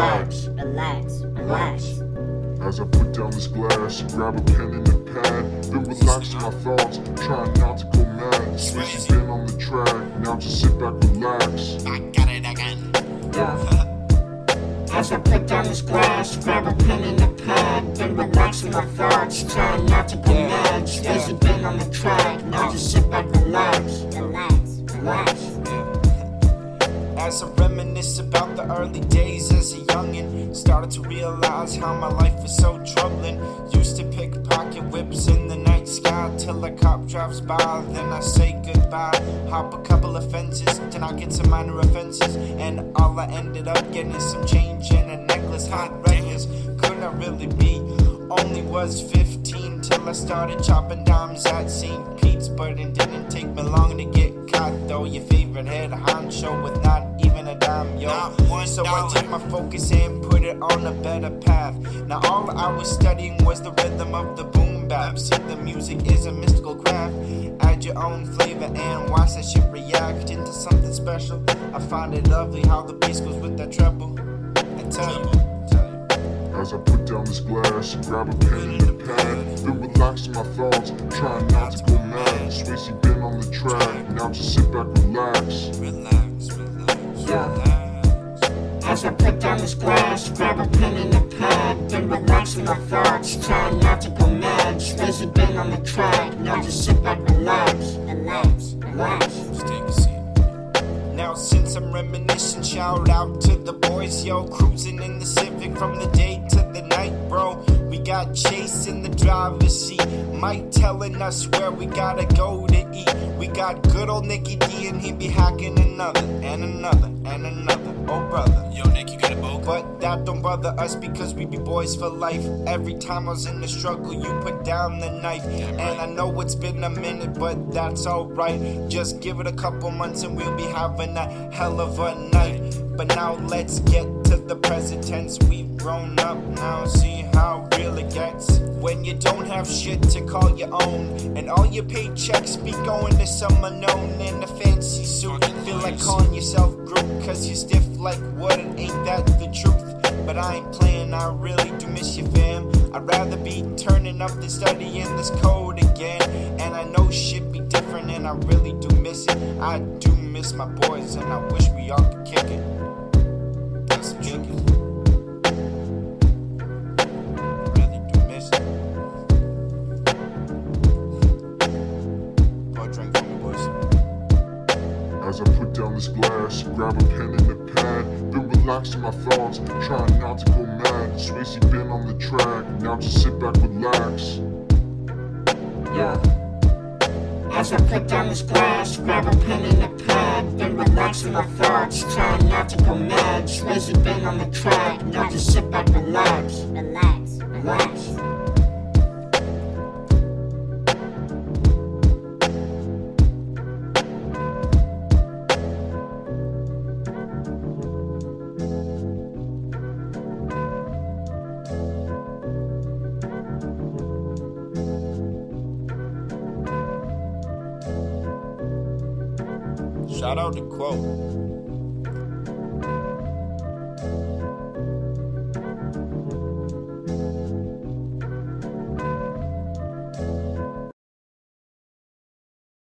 relax, relax, relax. As I put down this glass, grab a pen and a pad, then relax my thoughts, trying not to go mad. Swayze been on the track, now just sit back, relax. I got it again. Yeah. As I put down this glass, grab a pen and a pad, then relax my thoughts, trying not to go mad. Swayze been on the track, now just sit back, relax, relax, relax. As I reminisce about the early days as a youngin', started to realize how my life was so troubling. Used to pickpocket whips in the night sky till a cop drives by, then I say goodbye. Hop a couple of fences, then I get some minor offenses, and all I ended up getting is some change and a necklace. Hot records could not really be. Only was 15 I started chopping dimes at St. Pete's, but it didn't take me long to get caught. Though your favorite head honcho with not even a dime, yo. So I took my focus and put it on a better path. Now all I was studying was the rhythm of the boom bap. See, the music is a mystical craft. Add your own flavor and watch that shit react into something special. I find it lovely how the bass goes with that treble. I tell. As I put down this glass, and grab a pen and a pad, then relax my thoughts, trying not to go mad. Swayze been on the track, now just sit back, relax. Relax, relax, Yeah. relax. As I put down this glass, grab a pen and a pad, then relax my thoughts, trying not to go mad. Swayze been on the track, now just sit back, relax, relax, relax. Now, since I'm reminiscing, shout out to the boys, yo. Cruising in the Civic from the day to the night, bro. We got Chase in the driver's seat. Mike telling us where we gotta go to eat. We got good old Nicky D, and he be hacking another, another, and that don't bother us because we be boys for life. Every time I was in the struggle, you put down the knife. And I know it's been a minute, but that's alright. Just give it a couple months and we'll be having a hell of a night. But now let's get to the present tense. We've grown up now, see how real it gets. When you don't have shit to call your own, and all your paychecks be going to some unknown in a fancy suit. Feel like calling yourself Groot, cause you're stiff like wood, and ain't that the truth? But I ain't playing, I really do miss you, fam. I'd rather be turning up than studying this code again. And I know shit be different, and I really do miss it. I do miss my boys, and I wish we all could kick it. That's truth. As I put down this glass, grab a pen and a pad, then relax my thoughts, trying not to go mad. Swayze been on the track, now just sit back, relax. Yeah. As I put down this glass, grab a pen and a pad, then relax my thoughts, trying not to go mad. Swayze been on the track, now just sit back, relax, relax, relax. Shout out to Quote.